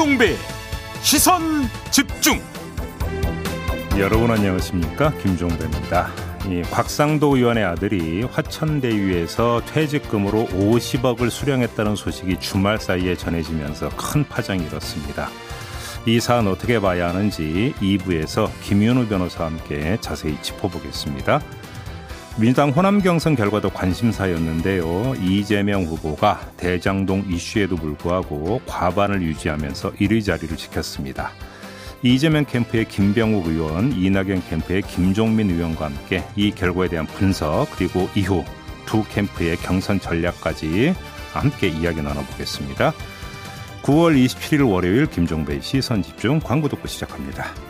김종배 시선 집중 여러분 안녕하십니까 김종배입니다. 이 곽상도 의원의 아들이 화천대유에서 퇴직금으로 50억을 수령했다는 소식이 주말 사이에 전해지면서 큰 파장이 일었습니다. 이 사안 어떻게 봐야 하는지 2부에서 김윤우 변호사와 함께 자세히 짚어보겠습니다. 민주당 호남 경선 결과도 관심사였는데요. 이재명 후보가 대장동 이슈에도 불구하고 과반을 유지하면서 1위 자리를 지켰습니다. 이재명 캠프의 김병욱 의원, 이낙연 캠프의 김종민 의원과 함께 이 결과에 대한 분석 그리고 이후 두 캠프의 경선 전략까지 함께 이야기 나눠보겠습니다. 9월 27일 월요일 김종배 시선 집중 광고 듣고 시작합니다.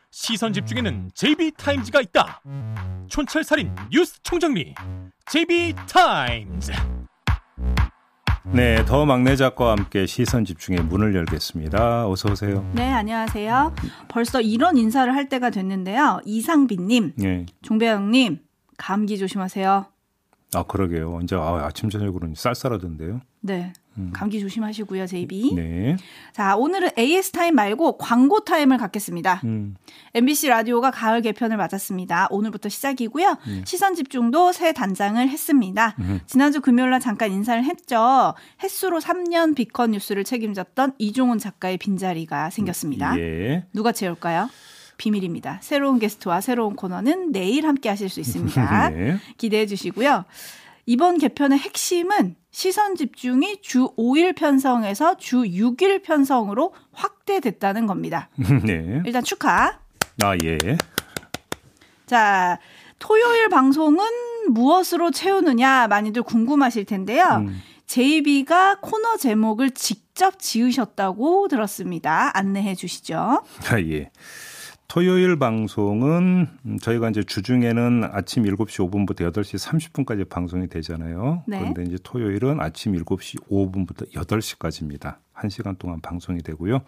시선 집중에는 JB타임즈가 있다 촌철살인 뉴스 총정리 JB타임즈 네, 더 막내 작가와 함께 시선 집중의 문을 열겠습니다. 어서 오세요. 네, 안녕하세요. 벌써 이런 인사를 할 때가 됐는데요. 이상빈님, 네. 종배영님, 감기 조심하세요. 아 그러게요. 이제 아, 아침 저녁으로는 쌀쌀하던데요. 네, 감기 조심하시고요, JB. 음. 네. 자, 오늘은 AS 타임 말고 광고 타임을 갖겠습니다. 음, MBC 라디오가 가을 개편을 맞았습니다. 오늘부터 시작이고요. 음. 시선 집중도 새 단장을 했습니다. 지난주 금요일 날 잠깐 인사를 했죠. 햇수로 3년 비컨 뉴스를 책임졌던 이종훈 작가의 빈자리가 생겼습니다. 예. 누가 채울까요? 비밀입니다. 새로운 게스트와 새로운 코너는 내일 함께 하실 수 있습니다. 네. 기대해 주시고요. 이번 개편의 핵심은 시선 집중이 주 5일 편성에서 주 6일 편성으로 확대됐다는 겁니다. 네. 일단 축하. 아 예. 자, 토요일 방송은 무엇으로 채우느냐 많이들 궁금하실 텐데요. 음. JB가 코너 제목을 직접 지으셨다고 들었습니다. 안내해 주시죠. 아 예. 토요일 방송은 음, 저희가 이제 주중에는 아침 7시 5분부터 8시 30분까지 방송이 되잖아요. 네. 그런데 이제 토요일은 아침 7시 5분부터 8시까지입니다. 1시간 동안 방송이 되고요.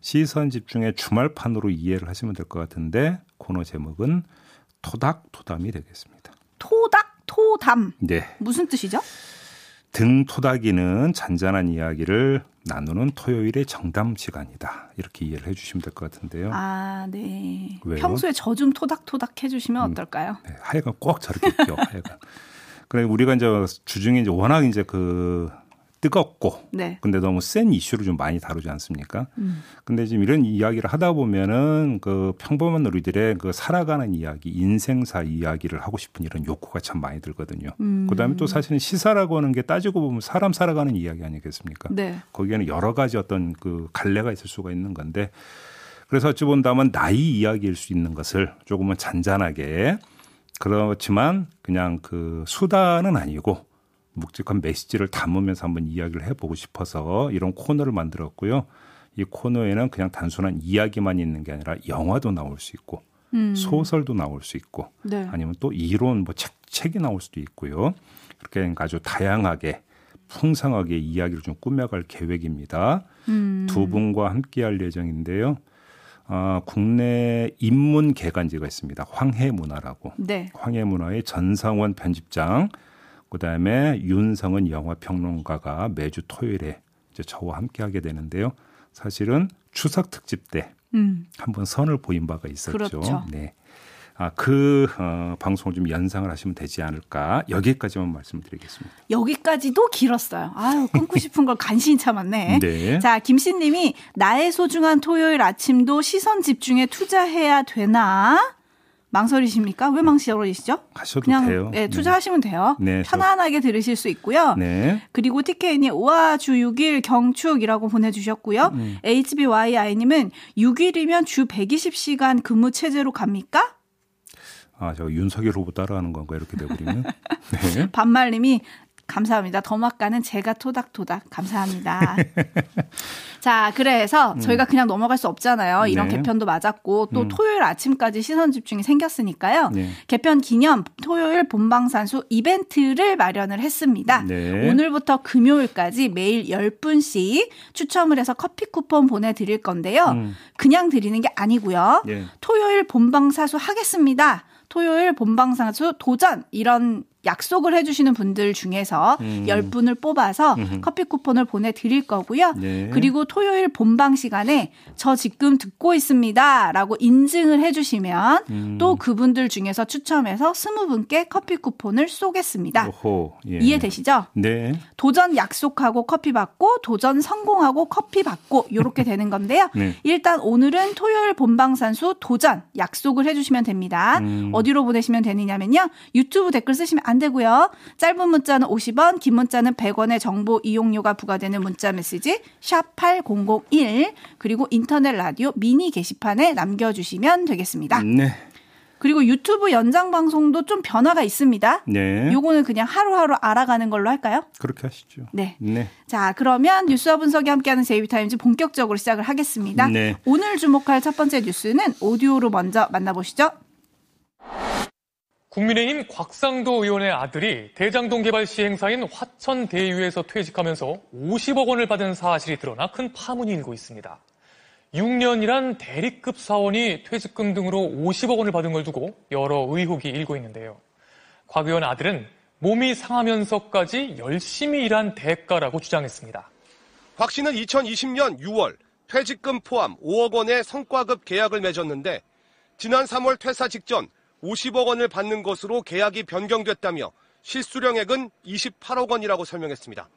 시선 집중의 주말판으로 이해를 하시면 될 것 같은데 코너 제목은 토닥토담이 되겠습니다. 토닥 토담 네. 무슨 뜻이죠? 등 토닥이는 잔잔한 이야기를 나누는 토요일의 정담 시간이다. 이렇게 이해를 해 주시면 될 것 같은데요. 아, 네. 왜요? 평소에 저 좀 토닥토닥 해주시면 어떨까요? 네, 하여간 꼭 저렇게 껴. 하여간. 그래 우리가 이제 주중에 이제 워낙 이제 그 뜨겁고 네. 근데 너무 센 이슈를 좀 많이 다루지 않습니까? 음. 근데 지금 이런 이야기를 하다 보면은 그 평범한 우리들의 그 살아가는 이야기, 인생사 이야기를 하고 싶은 이런 욕구가 참 많이 들거든요. 음. 그다음에 또 사실은 시사라고 하는 게 따지고 보면 사람 살아가는 이야기 아니겠습니까? 네. 거기에는 여러 가지 어떤 그 갈래가 있을 수가 있는 건데 그래서 어찌 본다면 나이 이야기일 수 있는 것을 조금은 잔잔하게 그렇지만 그냥 그 수다는 아니고 묵직한 메시지를 담으면서 한번 이야기를 해보고 싶어서 이런 코너를 만들었고요. 이 코너에는 그냥 단순한 이야기만 있는 게 아니라 영화도 나올 수 있고 음. 소설도 나올 수 있고 네. 아니면 또 이론 뭐 책, 책이 나올 수도 있고요. 그렇게 아주 다양하게 풍성하게 이야기를 좀 꾸며갈 계획입니다. 음. 두 분과 함께할 예정인데요. 아, 국내 인문 개간지가 있습니다. 황해 문화라고. 네. 황해 문화의 전상원 편집장, 그다음에 윤성은 영화 평론가가 매주 토요일에 이제 저와 함께 하게 되는데요. 사실은 추석 특집 때 음. 한번 선을 보인 바가 있었죠. 그렇죠. 네. 아, 그 어, 방송을 좀 연상을 하시면 되지 않을까 여기까지만 말씀드리겠습니다. 여기까지도 길었어요. 아유, 끊고 싶은 걸 간신히 참았네. 네. 자, 김씨님이 나의 소중한 토요일 아침도 시선 집중에 투자해야 되나? 망설이십니까? 왜 망설이시죠? 하셔도 그냥 돼요. 예, 투자하시면 돼요. 네, 저- 편안하게 들으실 수 있고요. 네. 그리고 TK님, 우와, 주 6일 경축이라고 보내주셨고요. 음. HBYI님은 6일이면 주 120시간 근무 체제로 갑니까? 아, 저 윤석열 후보 따라하는 건가 이렇게 돼버리면. 네. 반말님이 감사합니다. 더마까는 제가 토닥토닥 감사합니다. 자, 그래서 음. 저희가 그냥 넘어갈 수 없잖아요. 이런 네. 개편도 맞았고 또 음. 토요일 아침까지 시선 집중이 생겼으니까요. 네. 개편 기념 토요일 본방산수 이벤트를 마련을 했습니다. 네. 오늘부터 금요일까지 매일 10분씩 추첨을 해서 커피 쿠폰 보내 드릴 건데요. 음. 그냥 드리는 게 아니고요. 네. 토요일 본방사수 하겠습니다. 토요일 본방사수 도전 이런 약속을 해주시는 분들 중에서 음. 10분을 뽑아서 음흠. 커피 쿠폰을 보내드릴 거고요. 네. 그리고 토요일 본방 시간에 저 지금 듣고 있습니다. 라고 인증을 해주시면 음. 또 그분들 중에서 추첨해서 20분께 커피 쿠폰을 쏘겠습니다. 오호, 예. 이해되시죠? 네. 도전 약속하고 커피 받고 도전 성공하고 커피 받고 이렇게 되는 건데요. 네. 일단 오늘은 토요일 본방산수 도전 약속을 해주시면 됩니다. 음. 어디로 보내시면 되느냐면요. 유튜브 댓글 쓰시면 안 되고요. 짧은 문자는 50원, 긴 문자는 100원의 정보 이용료가 부과되는 문자 메시지 샵 8001 그리고 인터넷 라디오 미니 게시판에 남겨 주시면 되겠습니다. 네. 그리고 유튜브 연장 방송도 좀 변화가 있습니다. 네. 요거는 그냥 하루하루 알아가는 걸로 할까요? 그렇게 하시죠. 네. 네. 자, 그러면 뉴스와 분석이 함께하는 JB타임즈 본격적으로 시작을 하겠습니다. 네. 오늘 주목할 첫 번째 뉴스는 오디오로 먼저 만나보시죠. 국민의힘 곽상도 의원의 아들이 대장동 개발 시행사인 화천 대유에서 퇴직하면서 50억 원을 받은 사실이 드러나 큰 파문이 일고 있습니다. 6년이란 대리급 사원이 퇴직금 등으로 50억 원을 받은 걸 두고 여러 의혹이 일고 있는데요. 곽 의원 아들은 몸이 상하면서까지 열심히 일한 대가라고 주장했습니다. 곽 씨는 2020년 6월 퇴직금 포함 5억 원의 성과급 계약을 맺었는데 지난 3월 퇴사 직전 50억 원을 받는 것으로 계약이 변경됐다며 실수령액은 28억 원이라고 설명했습니다.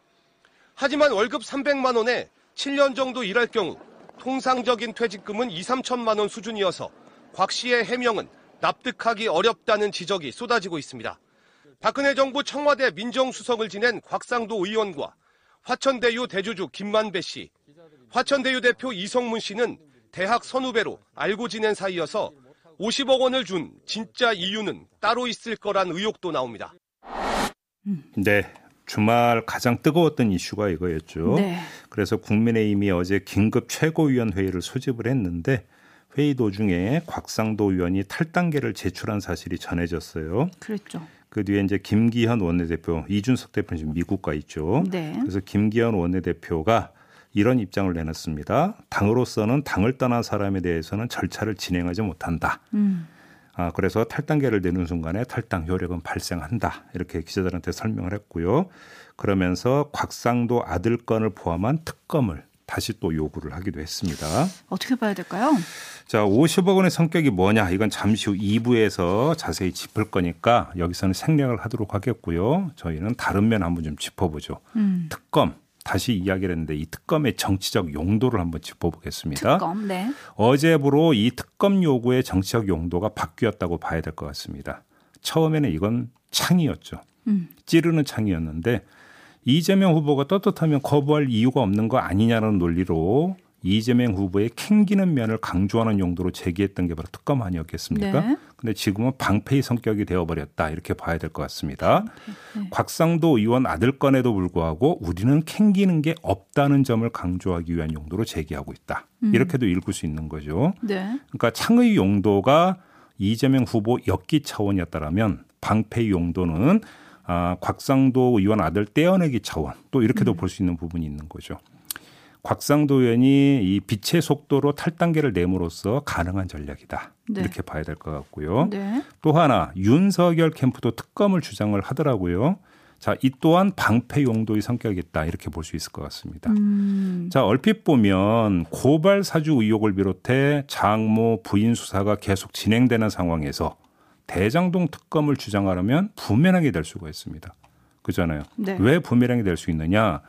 하지만 월급 300만 원에 7년 정도 일할 경우 통상적인 퇴직금은 2, 3천만 원 수준이어서 곽 씨의 해명은 납득하기 어렵다는 지적이 쏟아지고 있습니다. 박근혜 정부 청와대 민정수석을 지낸 곽상도 의원과 화천대유 대주주 김만배 씨, 화천대유 대표 이성문 씨는 대학 선후배로 알고 지낸 사이여서 50억 원을 준 진짜 이유는 따로 있을 거란 의혹도 나옵니다. 네. 주말 가장 뜨거웠던 이슈가 이거였죠. 네. 그래서 국민의힘이 어제 긴급 최고위원회의를 소집을 했는데 회의 도중에 곽상도 의원이 탈당계를 제출한 사실이 전해졌어요. 그랬죠. 그 뒤에 이제 김기현 원내대표, 이준석 대표는 지금 미국 가 있죠. 네. 그래서 김기현 원내대표가 이런 입장을 내놨습니다. 당으로서는 당을 떠난 사람에 대해서는 절차를 진행하지 못한다. 음. 아, 그래서 탈당계를 내는 순간에 탈당 효력은 발생한다. 이렇게 기자들한테 설명을 했고요. 그러면서 곽상도 아들 건을 포함한 특검을 다시 또 요구를 하기도 했습니다. 어떻게 봐야 될까요? 자, 50억 원의 성격이 뭐냐? 이건 잠시 후 2부에서 자세히 짚을 거니까 여기서는 생략을 하도록 하겠고요. 저희는 다른 면 한번 좀 짚어보죠. 음. 특검. 다시 이야기를 했는데 이 특검의 정치적 용도를 한번 짚어보겠습니다. 특검, 네. 어제부로 이 특검 요구의 정치적 용도가 바뀌었다고 봐야 될 것 같습니다. 처음에는 이건 창이었죠. 음. 찌르는 창이었는데 이재명 후보가 떳떳하면 거부할 이유가 없는 거 아니냐는 논리로 이재명 후보의 캥기는 면을 강조하는 용도로 제기했던 게 바로 특검 아니었겠습니까? 네. 근데 지금은 방패의 성격이 되어버렸다 이렇게 봐야 될 것 같습니다. 네. 곽상도 의원 아들 건에도 불구하고 우리는 캥기는 게 없다는 점을 강조하기 위한 용도로 제기하고 있다. 음. 이렇게도 읽을 수 있는 거죠. 네. 그러니까 창의 용도가 이재명 후보 엮기 차원이었다라면 방패의 용도는 아, 곽상도 의원 아들 떼어내기 차원 또 이렇게도 음. 볼수 있는 부분이 있는 거죠. 곽상도 의원이 이 빛의 속도로 탈단계를 내므로써 가능한 전략이다. 네. 이렇게 봐야 될 것 같고요. 네. 또 하나 윤석열 캠프도 특검을 주장을 하더라고요. 자, 이 또한 방패 용도의 성격이 있다. 이렇게 볼 수 있을 것 같습니다. 음. 자, 얼핏 보면 고발 사주 의혹을 비롯해 장모 부인 수사가 계속 진행되는 상황에서 대장동 특검을 주장하려면 부메랑이 될 수가 있습니다. 그잖아요. 네. 왜 부메랑이 될 수 있느냐?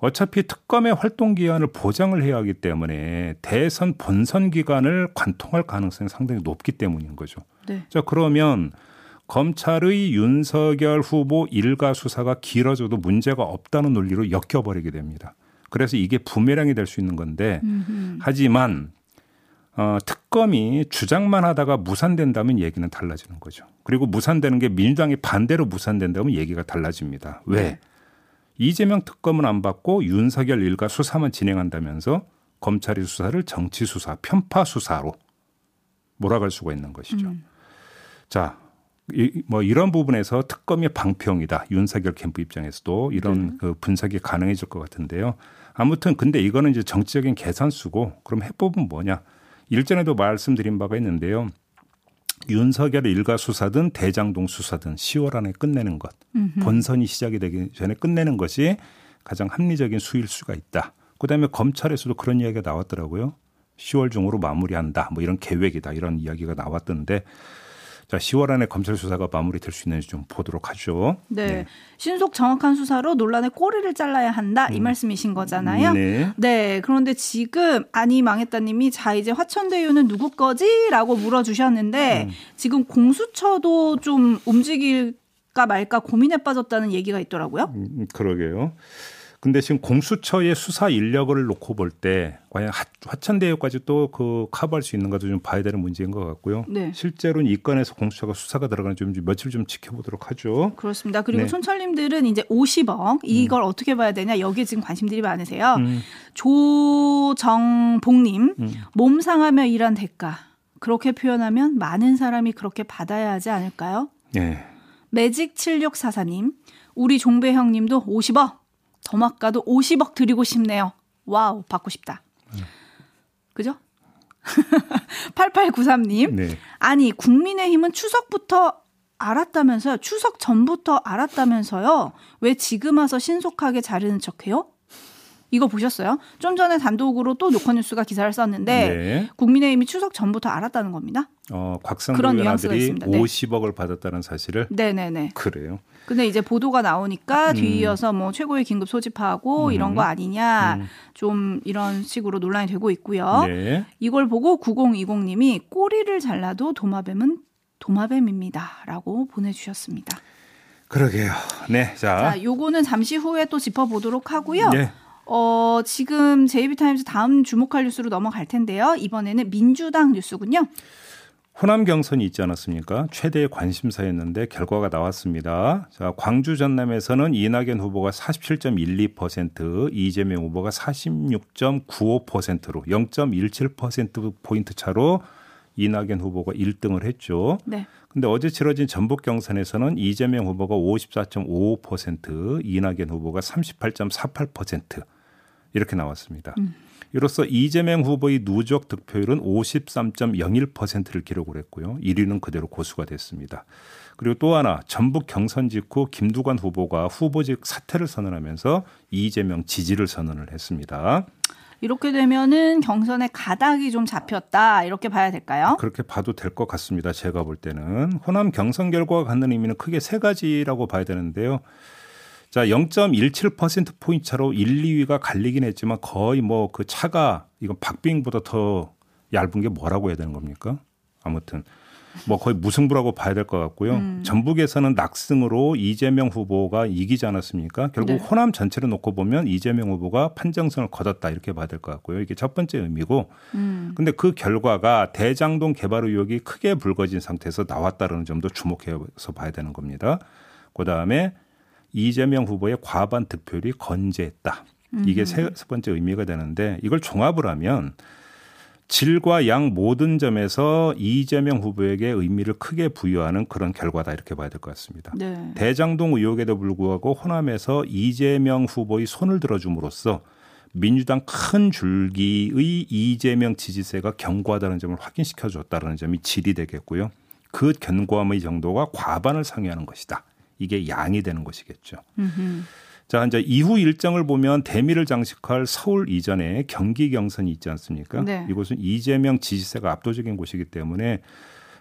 어차피 특검의 활동 기한을 보장을 해야 하기 때문에 대선 본선 기간을 관통할 가능성이 상당히 높기 때문인 거죠. 네. 자, 그러면 검찰의 윤석열 후보 일가 수사가 길어져도 문제가 없다는 논리로 엮여버리게 됩니다. 그래서 이게 부메랑이 될 수 있는 건데 음흠. 하지만 어, 특검이 주장만 하다가 무산된다면 얘기는 달라지는 거죠. 그리고 무산되는 게 민주당이 반대로 무산된다면 얘기가 달라집니다. 왜? 네. 이재명 특검은 안 받고 윤석열 일가 수사만 진행한다면서 검찰이 수사를 정치 수사, 편파 수사로 몰아갈 수가 있는 것이죠. 음. 자, 이, 뭐 이런 부분에서 특검이 방평이다. 윤석열 캠프 입장에서도 이런 네. 그 분석이 가능해질 것 같은데요. 아무튼 근데 이거는 이제 정치적인 계산수고 그럼 해법은 뭐냐? 일전에도 말씀드린 바가 있는데요. 윤석열 일가 수사든 대장동 수사든 10월 안에 끝내는 것. 음흠. 본선이 시작이 되기 전에 끝내는 것이 가장 합리적인 수일 수가 있다. 그다음에 검찰에서도 그런 이야기가 나왔더라고요. 10월 중으로 마무리한다. 뭐 이런 계획이다. 이런 이야기가 나왔던데 자, 10월 안에 검찰 수사가 마무리될 수 있는지 좀 보도록 하죠. 네. 네. 신속 정확한 수사로 논란의 꼬리를 잘라야 한다. 이 음. 말씀이신 거잖아요. 네. 네. 그런데 지금 아니 망했다님이 자 이제 화천대유는 누구 거지?라고 물어주셨는데 음. 지금 공수처도 좀 움직일까 말까 고민에 빠졌다는 얘기가 있더라고요. 음, 그러게요. 근데 지금 공수처의 수사 인력을 놓고 볼 때 과연 화천대유까지 또 그 커버할 수 있는 가도 좀 봐야 되는 문제인 것 같고요. 네. 실제로는 이 건에서 공수처가 수사가 들어가는 좀 며칠 좀 지켜보도록 하죠. 그렇습니다. 그리고 네. 촌철님들은 이제 50억 이걸 음. 어떻게 봐야 되냐 여기에 지금 관심들이 많으세요. 음. 조정복님 음. 몸 상하며 일한 대가 그렇게 표현하면 많은 사람이 그렇게 받아야 하지 않을까요? 네. 매직 7644님 우리 종배 형님도 50억 더막가도 50억 드리고 싶네요. 와우, 받고 싶다. 그죠? 8893님. 네. 아니, 국민의힘은 추석부터 알았다면서요? 추석 전부터 알았다면서요? 왜 지금 와서 신속하게 자르는 척해요? 이거 보셨어요? 좀 전에 단독으로 또 노컷뉴스가 기사를 썼는데 네. 국민의힘이 추석 전부터 알았다는 겁니다. 어, 곽상도 의원들이 50억을 받았다는 사실을 네네네. 그래요. 근데 이제 보도가 나오니까 음. 뒤이어서 뭐 최고의 긴급 소집하고 음. 이런 거 아니냐 음. 좀 이런 식으로 논란이 되고 있고요. 네. 이걸 보고 9020님이 꼬리를 잘라도 도마뱀은 도마뱀입니다라고 보내주셨습니다. 그러게요. 네, 자, 자 요거는 잠시 후에 또 짚어보도록 하고요. 네. 어, 지금 제이비타임즈 다음 주목할 뉴스로 넘어갈 텐데요. 이번에는 민주당 뉴스군요. 호남 경선이 있지 않았습니까? 최대의 관심사였는데 결과가 나왔습니다. 자, 광주 전남에서는 이낙연 후보가 47.12%, 이재명 후보가 46.95%로 0.17% 포인트 차로 이낙연 후보가 1등을 했죠. 네. 근데 어제 치러진 전북 경선에서는 이재명 후보가 54.55%, 이낙연 후보가 38.48% 이렇게 나왔습니다. 음. 이로써 이재명 후보의 누적 득표율은 53.01%를 기록을 했고요. 1위는 그대로 고수가 됐습니다. 그리고 또 하나 전북 경선 직후 김두관 후보가 후보직 사퇴를 선언하면서 이재명 지지를 선언을 했습니다. 이렇게 되면은 경선에 가닥이 좀 잡혔다 이렇게 봐야 될까요? 그렇게 봐도 될 것 같습니다. 제가 볼 때는 호남 경선 결과가 갖는 의미는 크게 세 가지라고 봐야 되는데요. 자, 0.17% 포인트 차로 1, 2위가 갈리긴 했지만 거의 뭐 그 차가 이건 박빙보다 더 얇은 게 뭐라고 해야 되는 겁니까? 아무튼 뭐 거의 무승부라고 봐야 될 것 같고요. 음. 전북에서는 낙승으로 이재명 후보가 이기지 않았습니까? 결국 네. 호남 전체를 놓고 보면 이재명 후보가 판정승을 거뒀다 이렇게 봐야 될 것 같고요. 이게 첫 번째 의미고. 음. 근데 그 결과가 대장동 개발 의혹이 크게 불거진 상태에서 나왔다는 점도 주목해서 봐야 되는 겁니다. 그 다음에 이재명 후보의 과반 득표율이 건재했다. 이게 세 번째 의미가 되는데 이걸 종합을 하면 질과 양 모든 점에서 이재명 후보에게 의미를 크게 부여하는 그런 결과다 이렇게 봐야 될 것 같습니다. 네. 대장동 의혹에도 불구하고 호남에서 이재명 후보의 손을 들어줌으로써 민주당 큰 줄기의 이재명 지지세가 견고하다는 점을 확인시켜 줬다는 점이 질이 되겠고요. 그 견고함의 정도가 과반을 상회하는 것이다. 이게 양이 되는 것이겠죠. 음흠. 자, 이제 이후 일정을 보면 대미를 장식할 서울 이전에 경기 경선이 있지 않습니까? 네. 이곳은 이재명 지지세가 압도적인 곳이기 때문에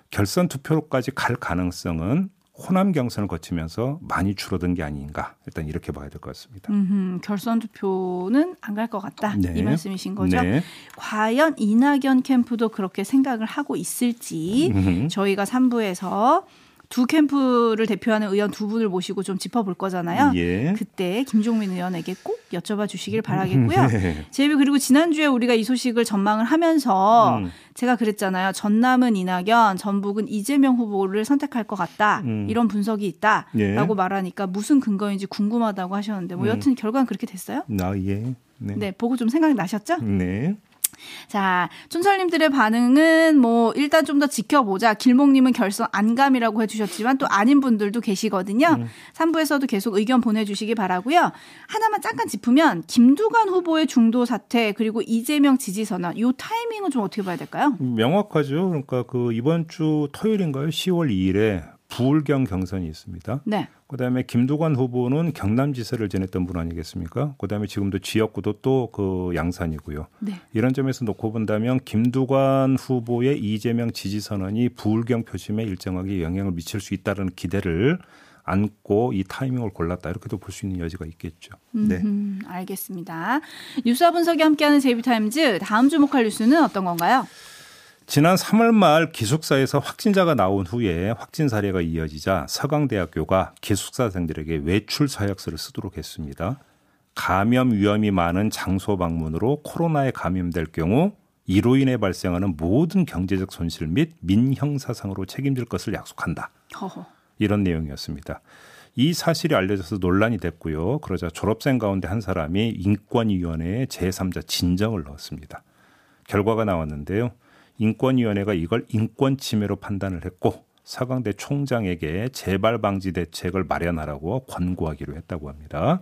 결선 투표로까지 갈 가능성은 호남 경선을 거치면서 많이 줄어든 게 아닌가 일단 이렇게 봐야 될 것 같습니다. 음흠, 결선 투표는 안 갈 것 같다 네. 이 말씀이신 거죠? 네. 과연 이낙연 캠프도 그렇게 생각을 하고 있을지 음흠. 저희가 3부에서 두 캠프를 대표하는 의원 두 분을 모시고 좀 짚어볼 거잖아요. 예. 그때 김종민 의원에게 꼭 여쭤봐 주시길 바라겠고요. 네. 제비 그리고 지난주에 우리가 이 소식을 전망을 하면서 음. 제가 그랬잖아요. 전남은 이낙연, 전북은 이재명 후보를 선택할 것 같다. 음. 이런 분석이 있다라고 예. 말하니까 무슨 근거인지 궁금하다고 하셨는데 뭐 음. 여튼 결과는 그렇게 됐어요? 아 예. 네. 네, 보고 좀 생각이 나셨죠? 네. 자, 촌철님들의 반응은 뭐 일단 좀 더 지켜보자. 길목님은 결선 안감이라고 해주셨지만 또 아닌 분들도 계시거든요. 음. 3부에서도 계속 의견 보내주시기 바라고요. 하나만 잠깐 짚으면 김두관 후보의 중도 사퇴 그리고 이재명 지지 선언 이 타이밍은 좀 어떻게 봐야 될까요? 명확하죠. 그러니까 그 이번 주 토요일인가요? 10월 2일에 부울경 경선이 있습니다. 네. 그다음에 김두관 후보는 경남지사를 지냈던 분 아니겠습니까? 그다음에 지금도 지역구도 또 그 양산이고요. 네. 이런 점에서 놓고 본다면 김두관 후보의 이재명 지지 선언이 부울경 표심에 일정하게 영향을 미칠 수 있다는 기대를 안고 이 타이밍을 골랐다 이렇게도 볼 수 있는 여지가 있겠죠. 네, 음흠, 알겠습니다. 뉴스와 분석이 함께하는 제이비타임즈 다음 주목할 뉴스는 어떤 건가요? 지난 3월 말 기숙사에서 확진자가 나온 후에 확진 사례가 이어지자 서강대학교가 기숙사생들에게 외출 서약서를 쓰도록 했습니다. 감염 위험이 많은 장소 방문으로 코로나에 감염될 경우 이로 인해 발생하는 모든 경제적 손실 및 민형사상으로 책임질 것을 약속한다. 허허. 이런 내용이었습니다. 이 사실이 알려져서 논란이 됐고요. 그러자 졸업생 가운데 한 사람이 인권위원회에 제3자 진정을 넣었습니다. 결과가 나왔는데요. 인권위원회가 이걸 인권 침해로 판단을 했고 서강대 총장에게 재발 방지 대책을 마련하라고 권고하기로 했다고 합니다.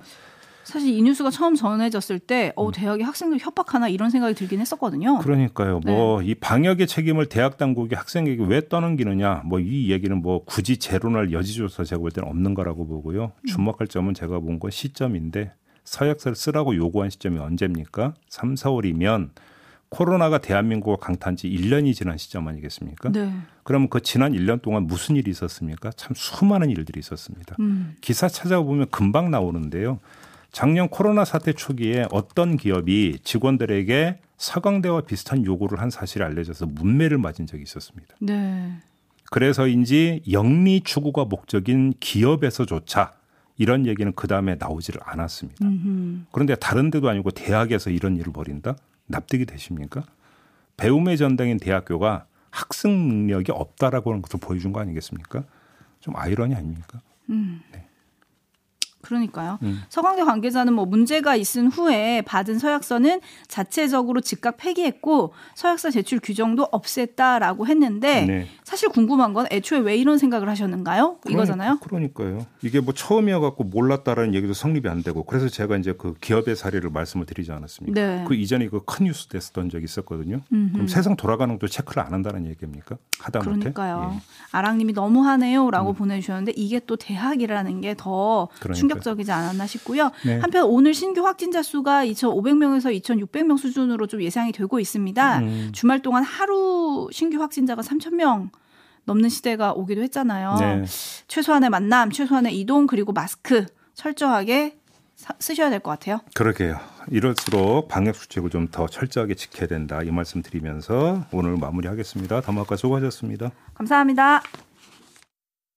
사실 이 뉴스가 처음 전해졌을 때, 어, 음. 대학이 학생들 협박하나 이런 생각이 들긴 했었거든요. 그러니까요. 네. 뭐이 방역의 책임을 대학 당국이 학생에게 왜 떠넘기느냐, 뭐 이 얘기는 뭐 굳이 재론할 여지조차 제가 볼 때는 없는 거라고 보고요. 음. 주목할 점은 제가 본 건 시점인데 서약서를 쓰라고 요구한 시점이 언제입니까? 3, 4월이면 코로나가 대한민국을 강타한 지 1년이 지난 시점 아니겠습니까? 네. 그러면 그 지난 1년 동안 무슨 일이 있었습니까? 참 수많은 일들이 있었습니다. 음. 기사 찾아보면 금방 나오는데요. 작년 코로나 사태 초기에 어떤 기업이 직원들에게 서강대와 비슷한 요구를 한 사실이 알려져서 문매를 맞은 적이 있었습니다. 네. 그래서인지 영리 추구가 목적인 기업에서조차 이런 얘기는 그 다음에 나오지를 않았습니다. 음흠. 그런데 다른 데도 아니고 대학에서 이런 일을 벌인다? 납득이 되십니까? 배움의 전당인 대학교가 학습 능력이 없다라고 하는 것을 보여준 거 아니겠습니까? 좀 아이러니 아닙니까? 음. 네. 그러니까요. 음. 서강대 관계자는 뭐 문제가 있은 후에 받은 서약서는 자체적으로 즉각 폐기했고 서약서 제출 규정도 없앴다라고 했는데 네. 사실 궁금한 건 애초에 왜 이런 생각을 하셨는가요? 그러니, 이거잖아요. 그러니까요. 이게 뭐 처음이어 갖고 몰랐다라는 얘기도 성립이 안 되고 그래서 제가 이제 그 기업의 사례를 말씀을 드리지 않았습니까? 네. 그 이전에 그 큰 뉴스 됐었던 적이 있었거든요. 음흠. 그럼 세상 돌아가는 것도 체크를 안 한다는 얘기입니까? 하다못해. 그러니까요. 예. 아랑님이 너무하네요라고 음. 보내주셨는데 이게 또 대학이라는 게더 충격. 충격적이지 않았나 싶고요. 네. 한편 오늘 신규 확진자 수가 2,500명에서 2,600명 수준으로 좀 예상이 되고 있습니다. 음. 주말 동안 하루 신규 확진자가 3,000명 넘는 시대가 오기도 했잖아요. 네. 최소한의 만남, 최소한의 이동 그리고 마스크 철저하게 사, 쓰셔야 될 것 같아요. 그러게요. 이럴수록 방역 수칙을 좀 더 철저하게 지켜야 된다 이 말씀 드리면서 오늘 마무리하겠습니다. 담화과 수고하셨습니다. 감사합니다.